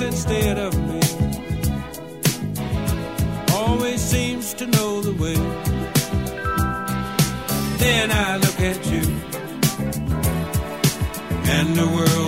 instead of me. Always seems to know the way. Then I look at you, and the world.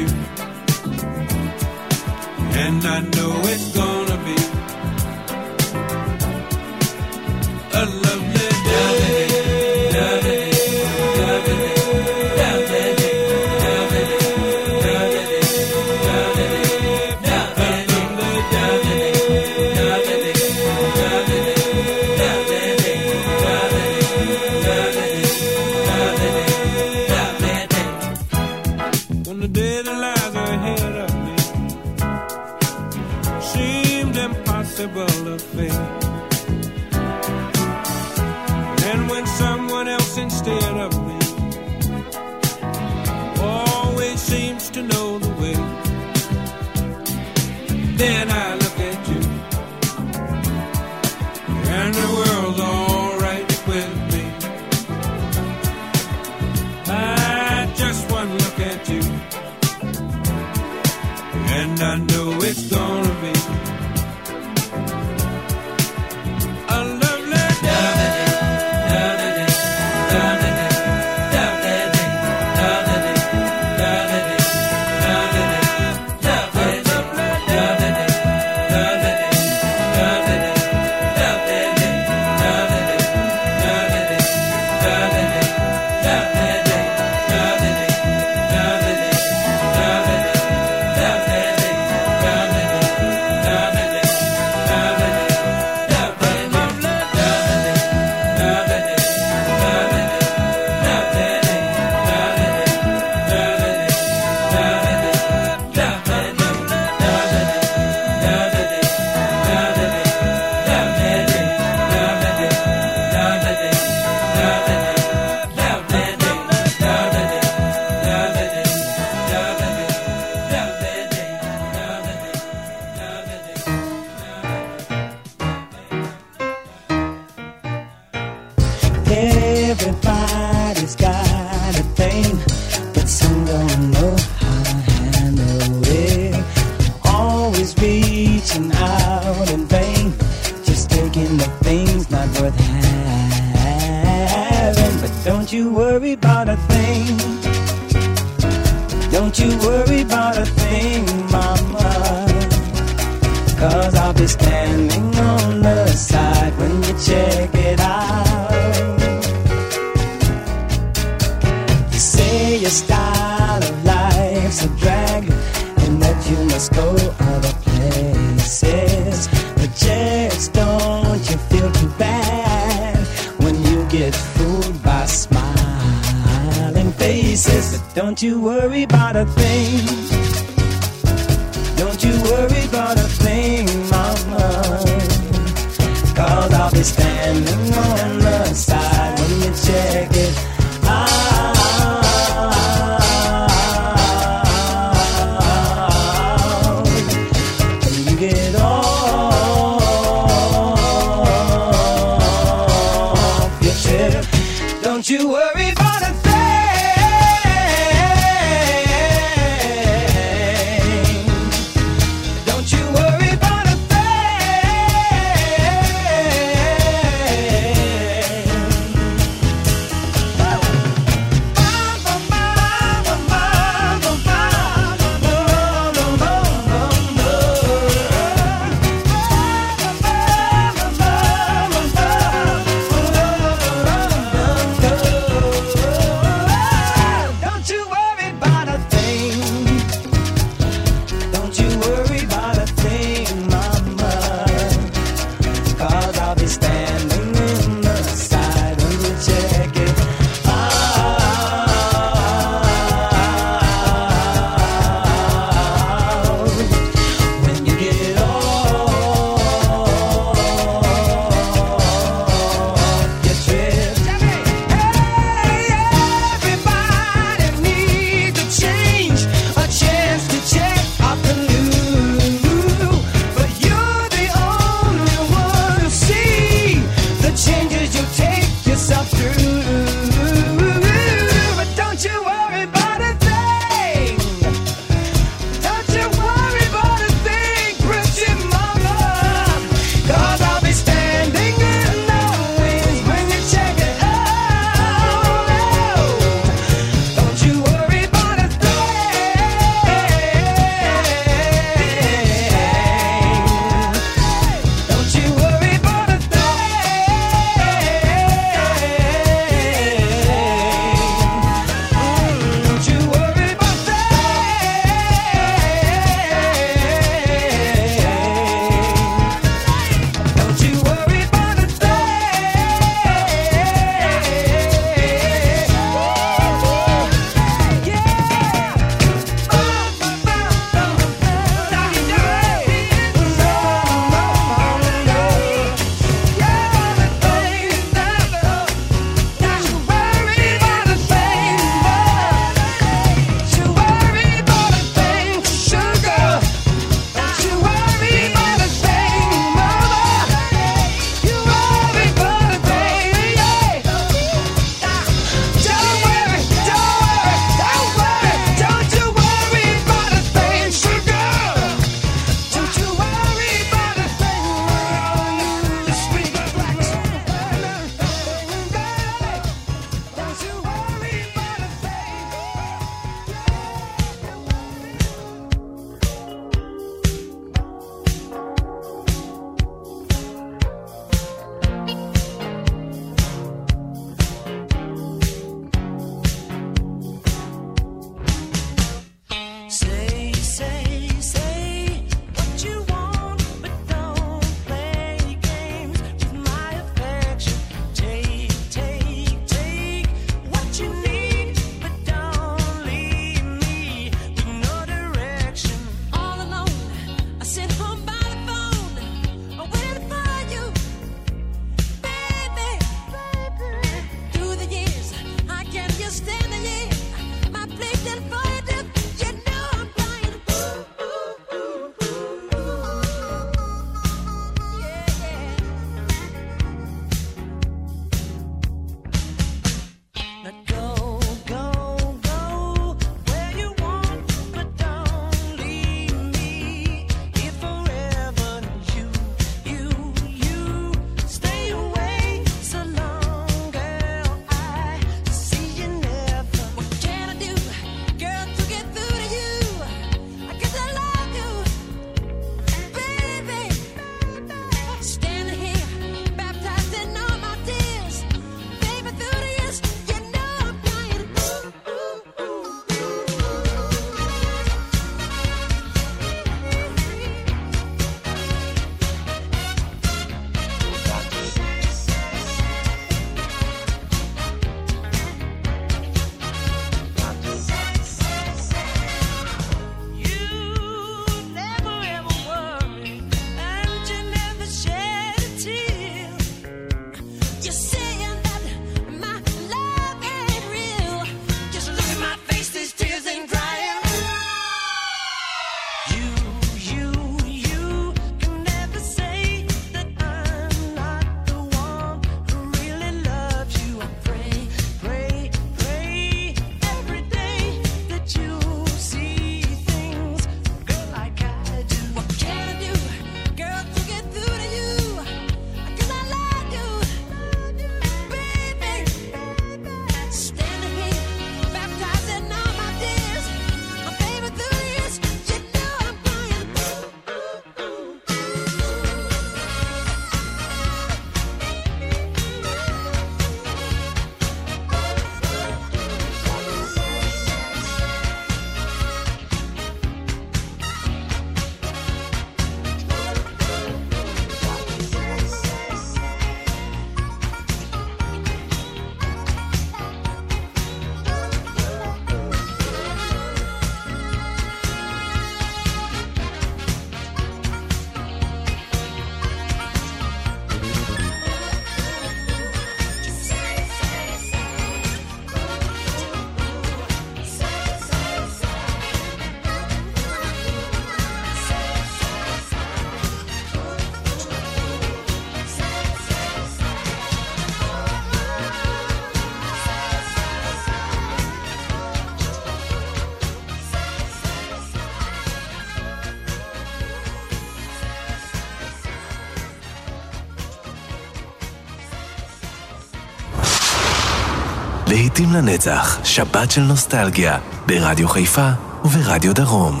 להיטים לנצח, שבת של נוסטלגיה, ברדיו חיפה וברדיו דרום.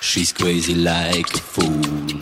She's crazy like a fool.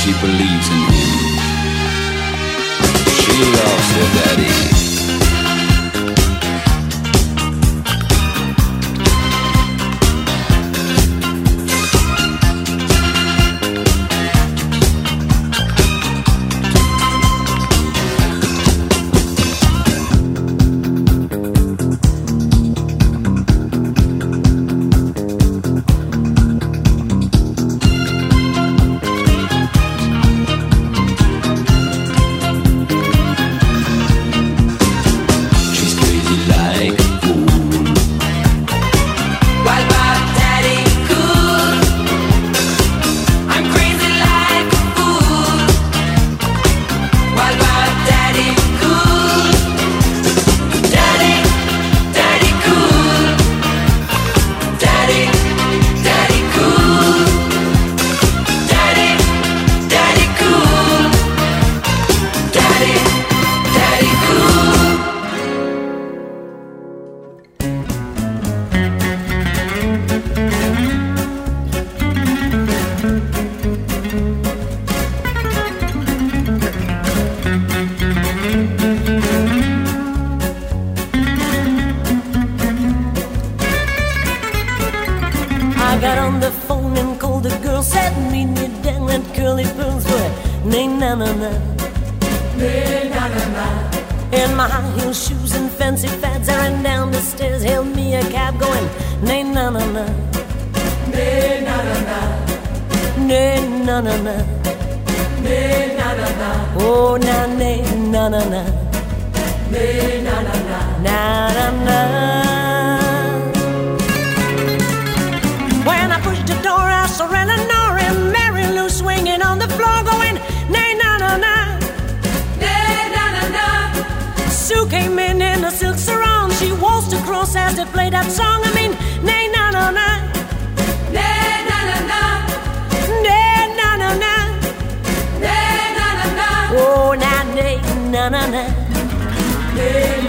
She believes in I got on the phone and called the girl, said meet me down at Curly Pearls where nay na na na. In my high heel shoes and fancy fads, I ran down the stairs, hailed me a cab going nay na na na. Nay na na na. Nay na na na. Nay na na na. Oh na nay na na na. Nay na na na. Na na na. As they played that song. I mean, nay na na na, nay na na na, nay na na na, nay na na na. Oh na nay na na na, nay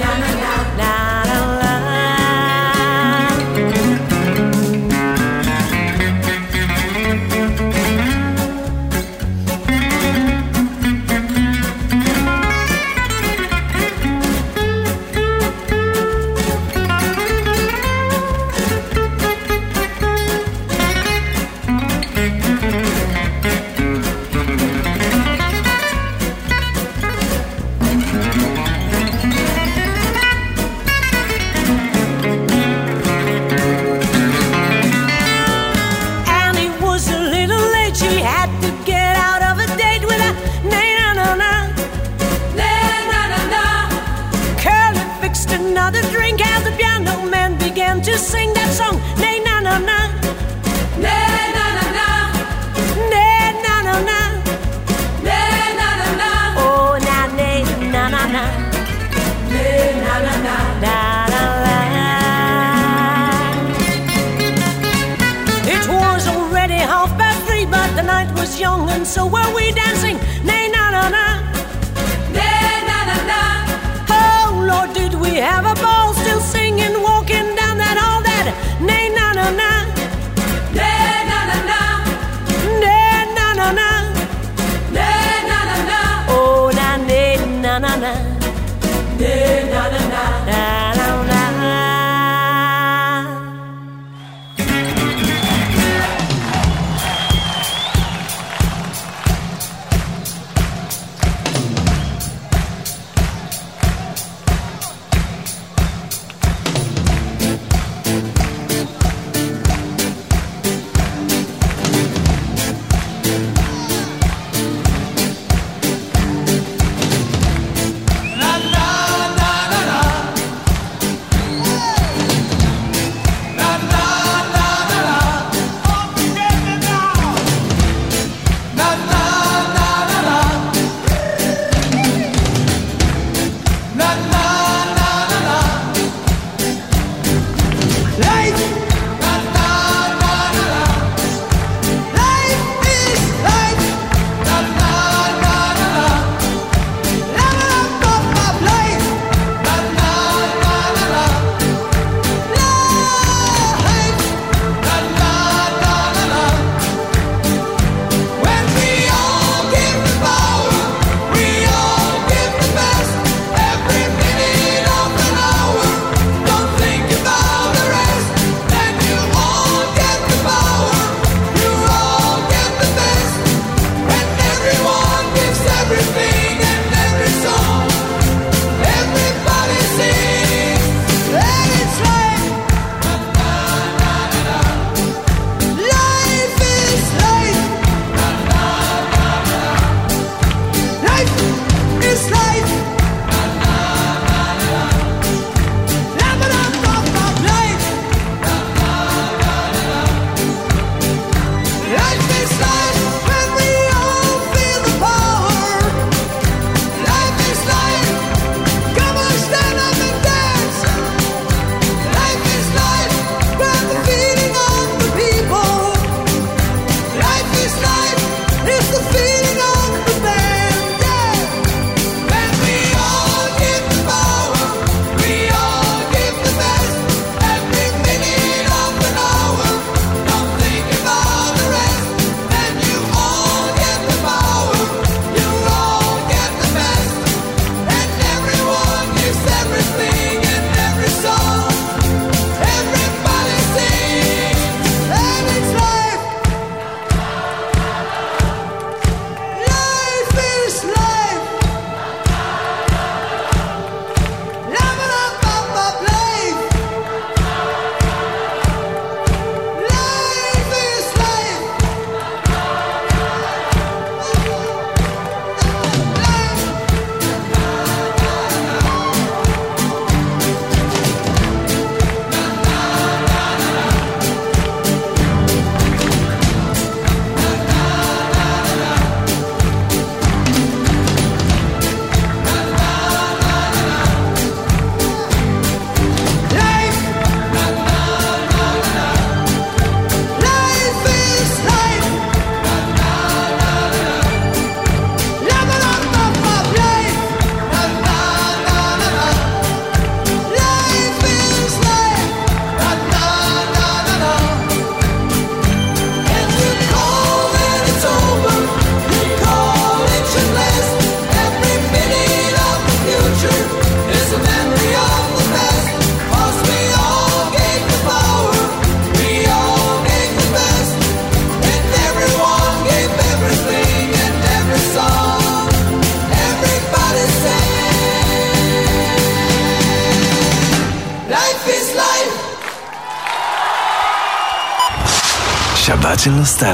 so were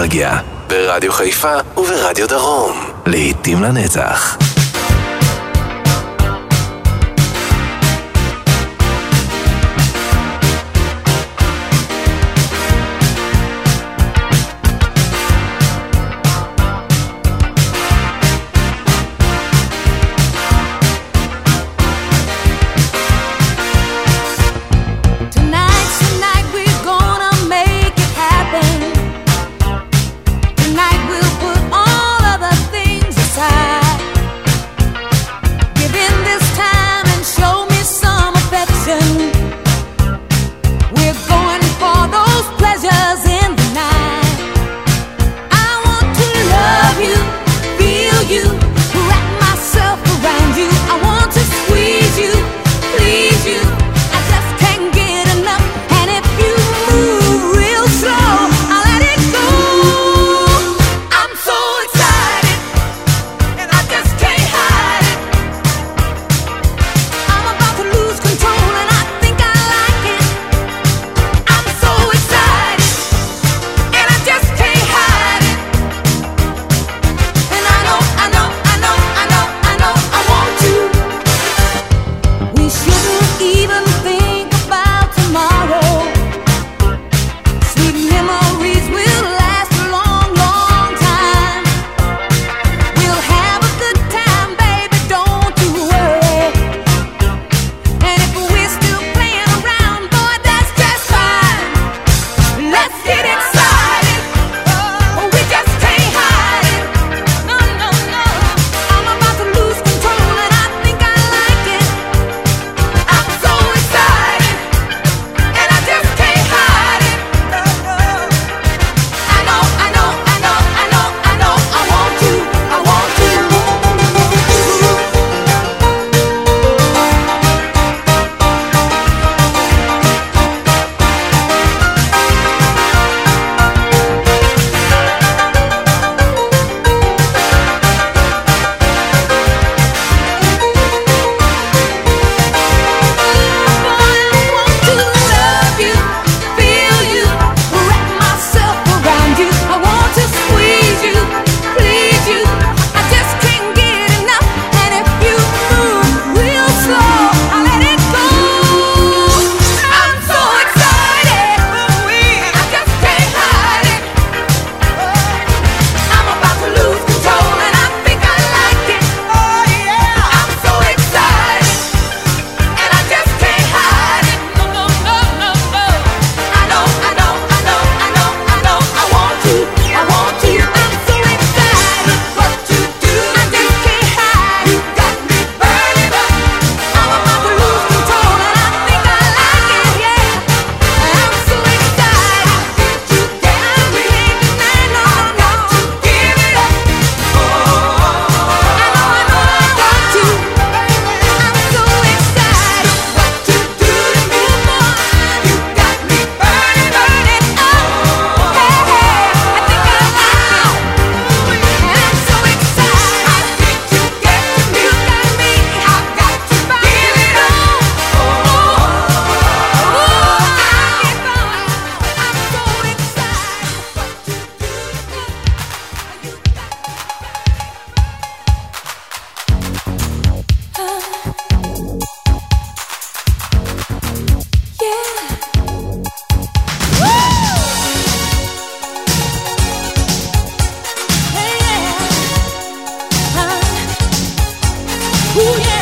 אנרגיה ברדיו חיפה Ooh, yeah.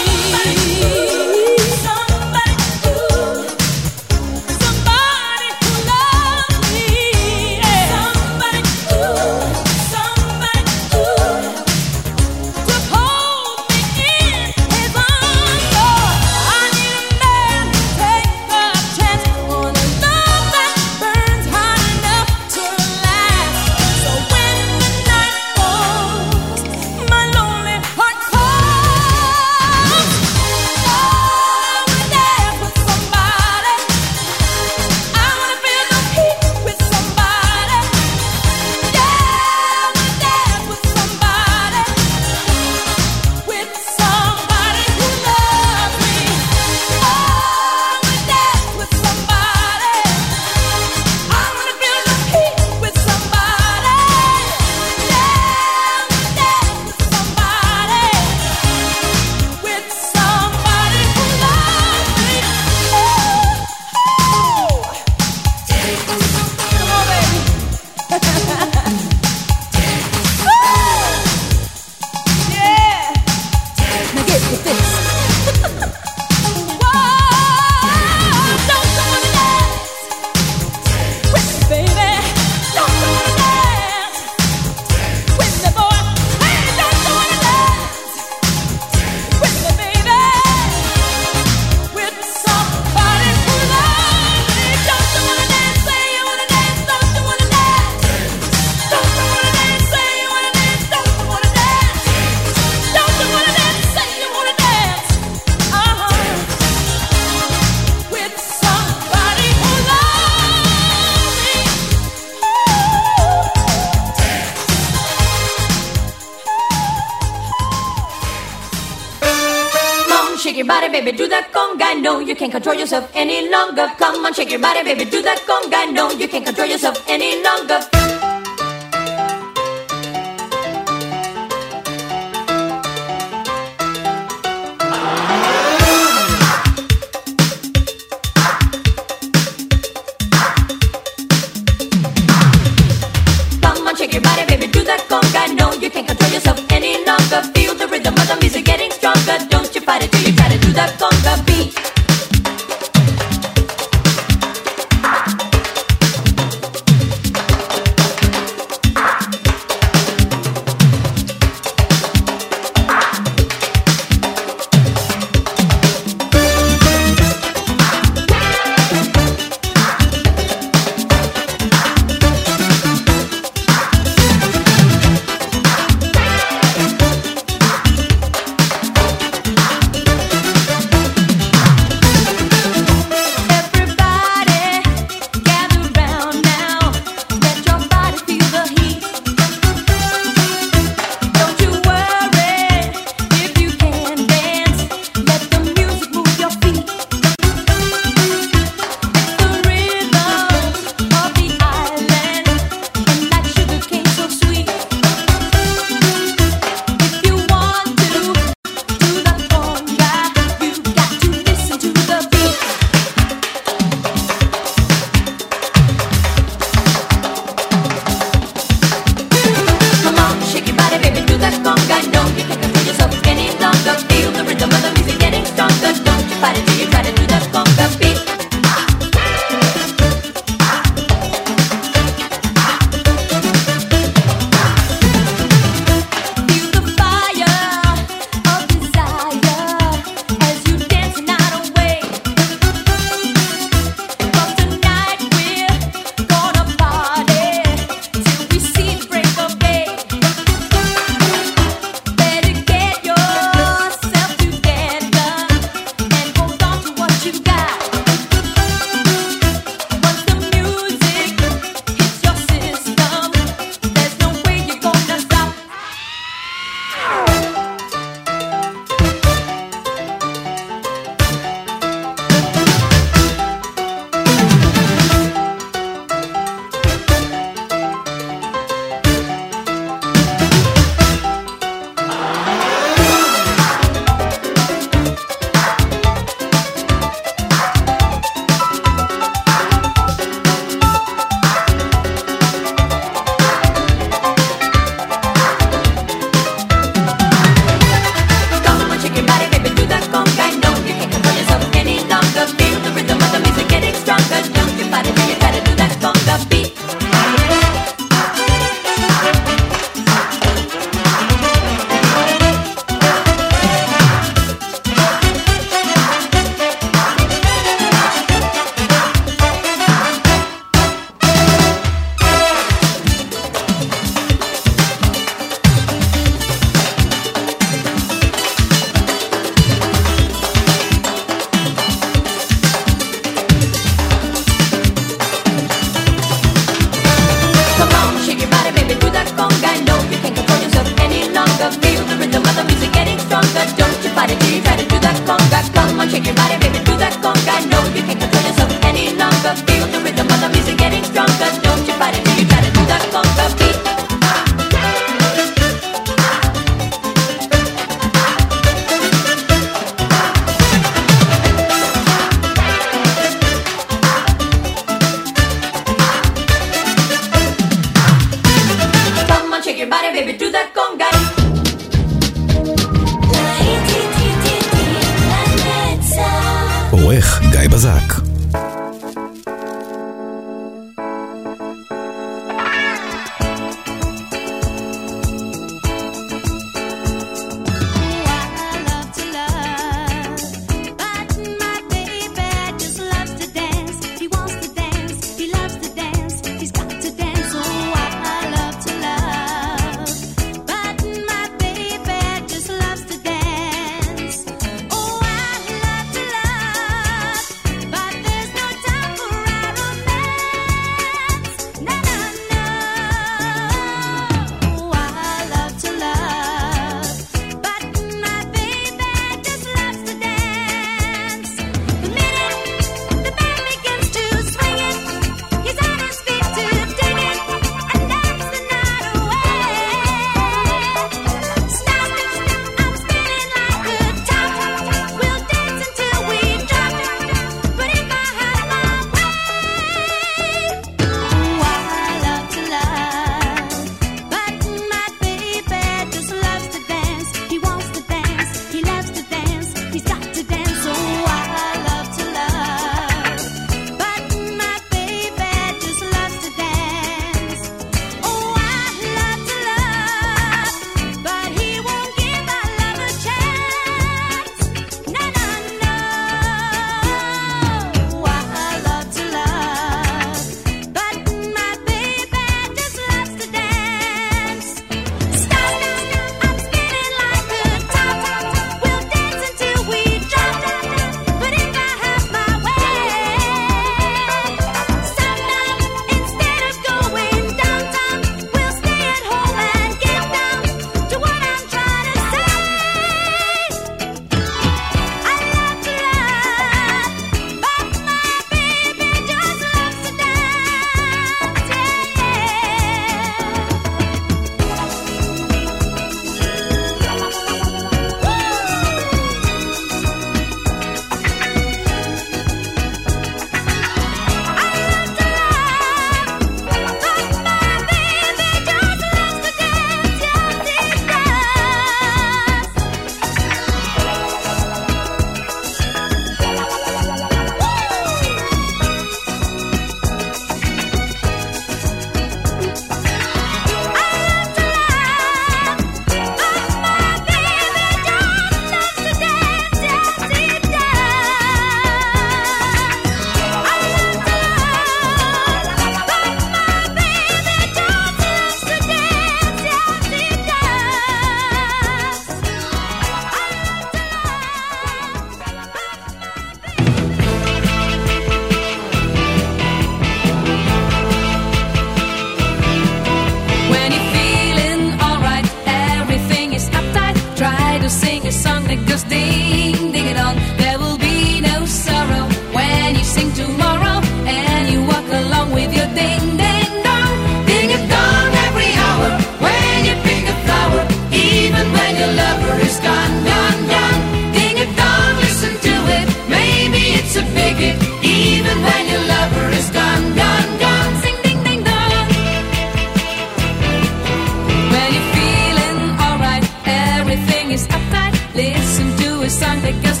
te casas.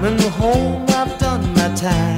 Coming home, I've done my time.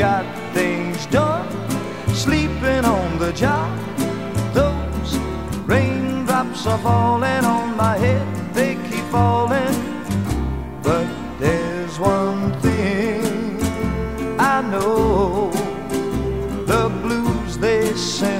got things done, sleeping on the job. Those raindrops are falling on my head, they keep falling. But there's one thing I know the blues they send.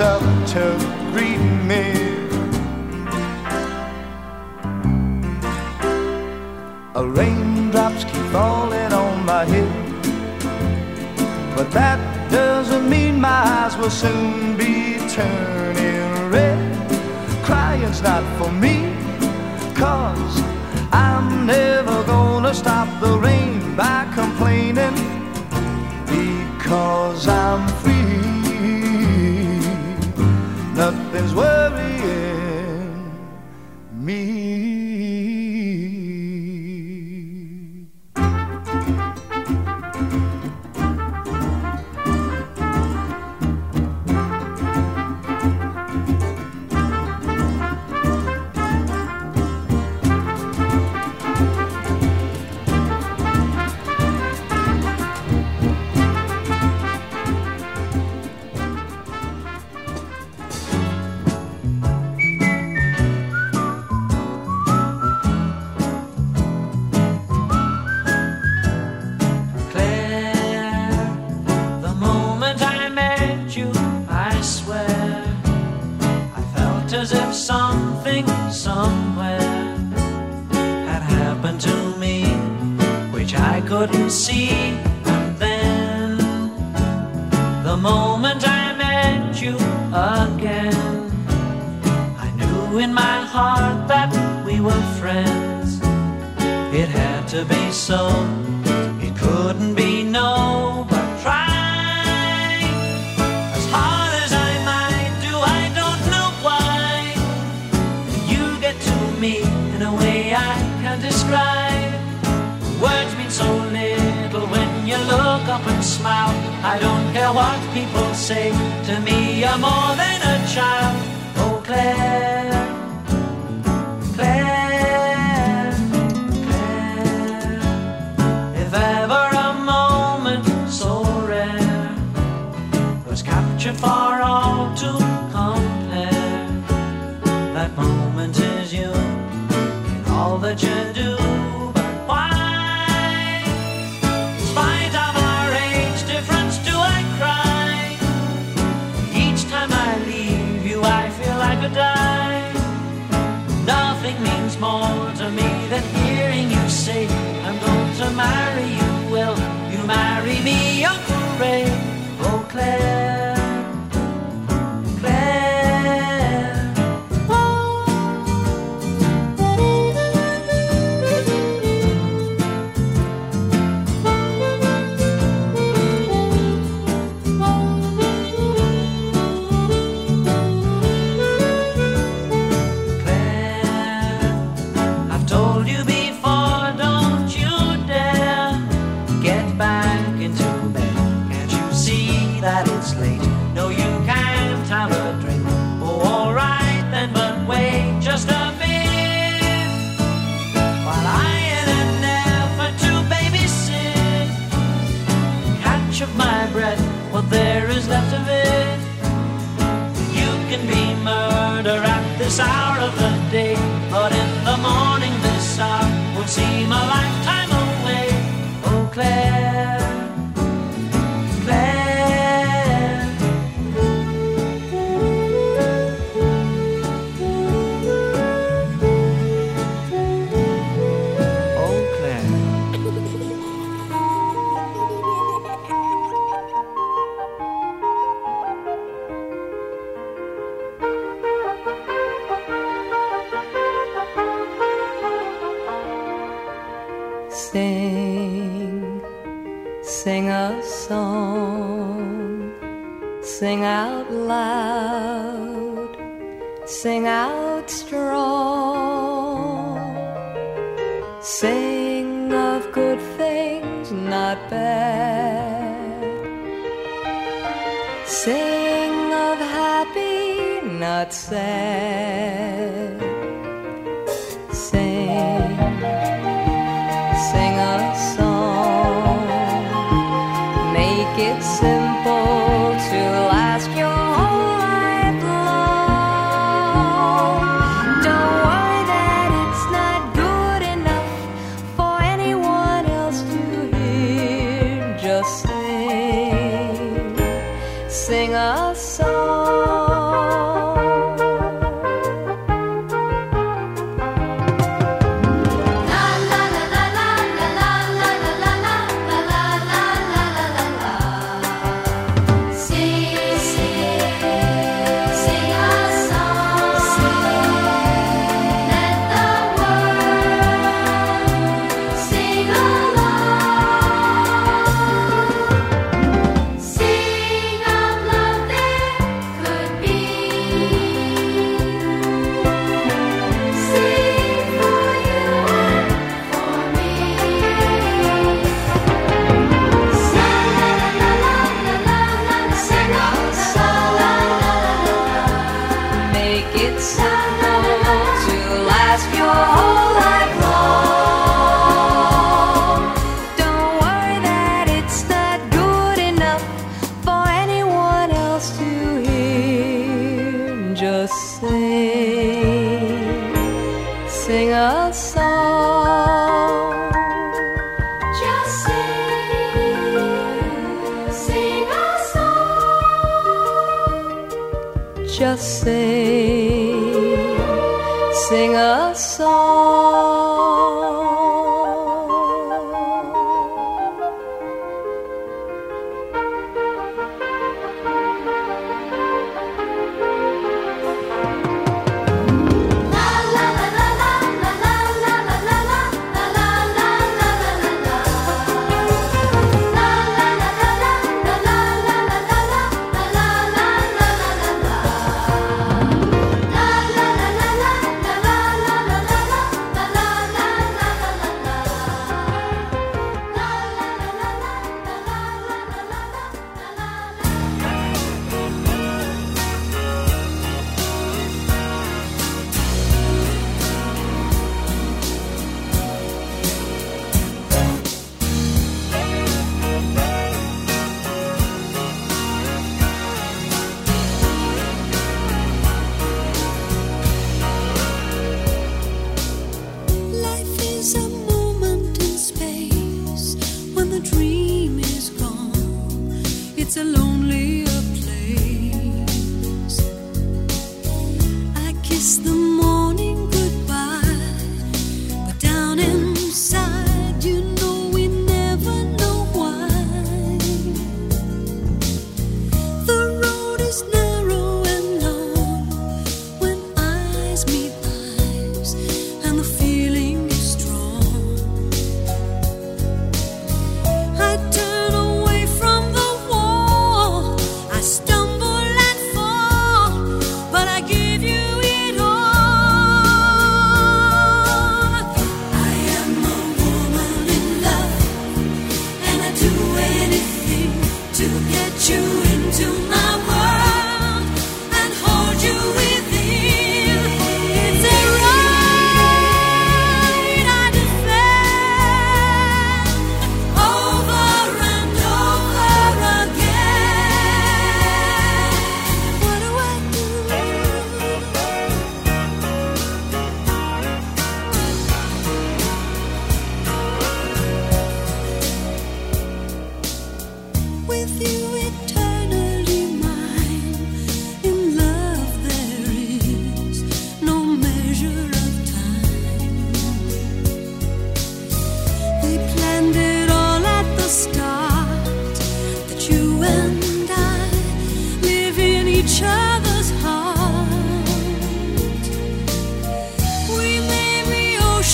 himself to greet me. A raindrops keep falling on my head, but that doesn't mean my eyes will soon be turning red. Crying's not for me, cause I'm never gonna stop the rain.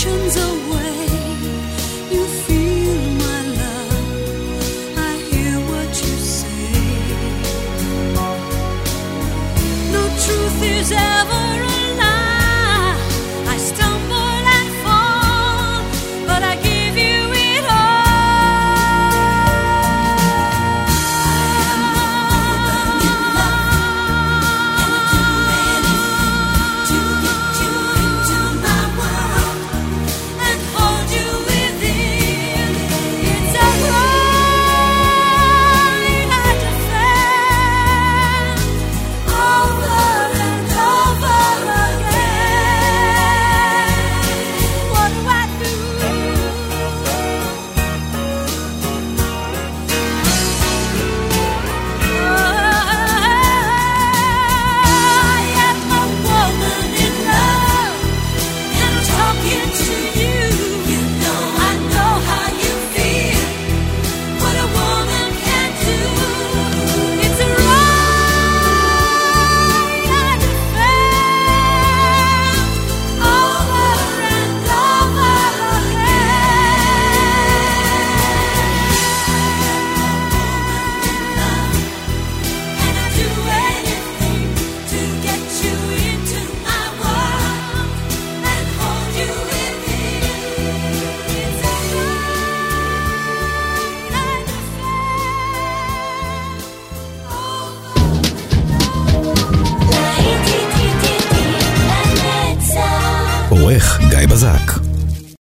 emotions